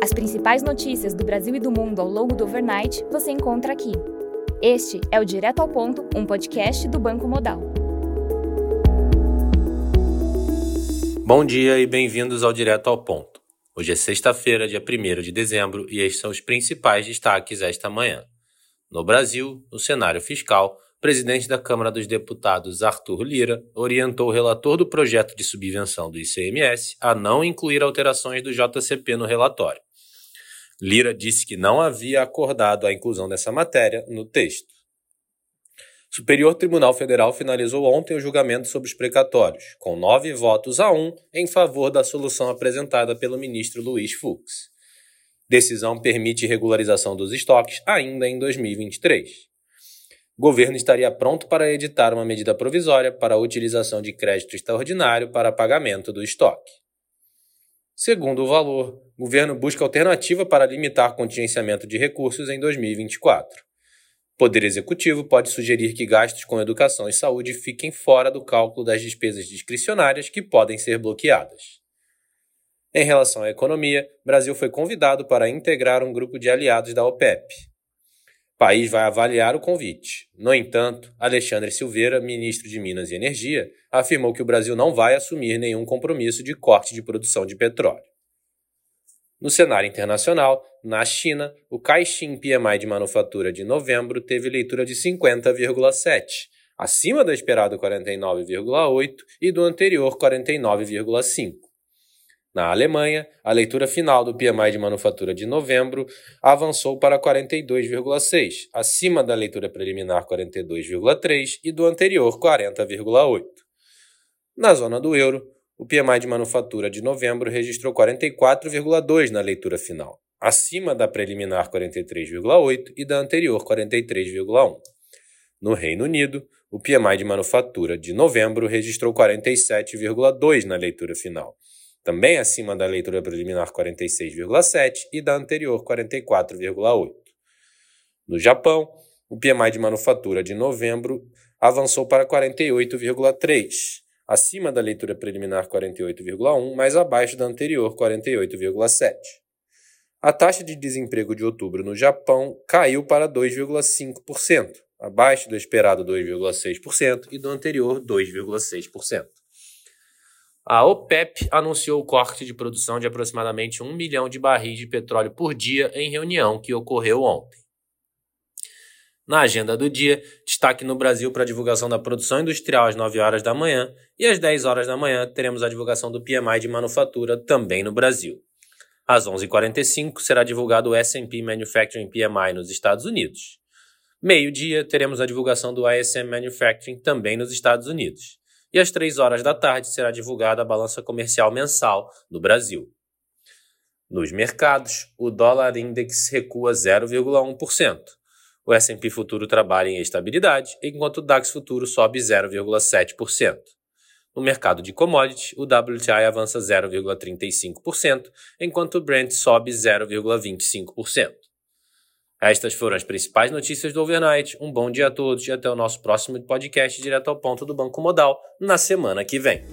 As principais notícias do Brasil e do mundo ao longo do overnight você encontra aqui. Este é o Direto ao Ponto, um podcast do Banco Modal. Bom dia e bem-vindos ao Direto ao Ponto. Hoje é sexta-feira, dia 1 de dezembro, e estes são os principais destaques esta manhã. No Brasil, no cenário fiscal, o presidente da Câmara dos Deputados, Arthur Lira, orientou o relator do projeto de subvenção do ICMS a não incluir alterações do JCP no relatório. Lira disse que não havia acordado a inclusão dessa matéria no texto. O Superior Tribunal Federal finalizou ontem o julgamento sobre os precatórios, com nove votos a um em favor da solução apresentada pelo ministro Luiz Fux. Decisão permite regularização dos estoques ainda em 2023 o governo estaria pronto para editar uma medida provisória para a utilização de crédito extraordinário para pagamento do estoque. Segundo o valor, o governo busca alternativa para limitar contingenciamento de recursos em 2024. O Poder Executivo pode sugerir que gastos com educação e saúde fiquem fora do cálculo das despesas discricionárias que podem ser bloqueadas. Em relação à economia, Brasil foi convidado para integrar um grupo de aliados da OPEP, país vai avaliar o convite. No entanto, Alexandre Silveira, ministro de Minas e Energia, afirmou que o Brasil não vai assumir nenhum compromisso de corte de produção de petróleo. No cenário internacional, na China, o Caixin PMI de manufatura de novembro teve leitura de 50,7, acima do esperado 49,8 e do anterior 49,5. Na Alemanha, a leitura final do PMI de manufatura de novembro avançou para 42,6, acima da leitura preliminar 42,3 e do anterior 40,8. Na zona do euro, o PMI de manufatura de novembro registrou 44,2 na leitura final, acima da preliminar 43,8 e da anterior 43,1. No Reino Unido, o PMI de manufatura de novembro registrou 47,2 na leitura final, também acima da leitura preliminar 46,7 e da anterior 44,8. No Japão, o PMI de manufatura de novembro avançou para 48,3, acima da leitura preliminar 48,1, mas abaixo da anterior 48,7. A taxa de desemprego de outubro no Japão caiu para 2,5%, abaixo do esperado 2,6% e do anterior 2,6%. A OPEP anunciou o corte de produção de aproximadamente 1 milhão de barris de petróleo por dia em reunião que ocorreu ontem. Na agenda do dia, destaque no Brasil para a divulgação da produção industrial às 9 horas da manhã e às 10 horas da manhã teremos a divulgação do PMI de manufatura também no Brasil. Às 11h45 será divulgado o S&P Manufacturing PMI nos Estados Unidos. Meio-dia teremos a divulgação do ISM Manufacturing também nos Estados Unidos e às 3 horas da tarde será divulgada a balança comercial mensal do Brasil. Nos mercados, o dólar index recua 0,1%. O S&P futuro trabalha em estabilidade, enquanto o DAX futuro sobe 0,7%. No mercado de commodities, o WTI avança 0,35%, enquanto o Brent sobe 0,25%. Estas foram as principais notícias do Overnight. Um bom dia a todos e até o nosso próximo podcast direto ao ponto do Banco Modal na semana que vem.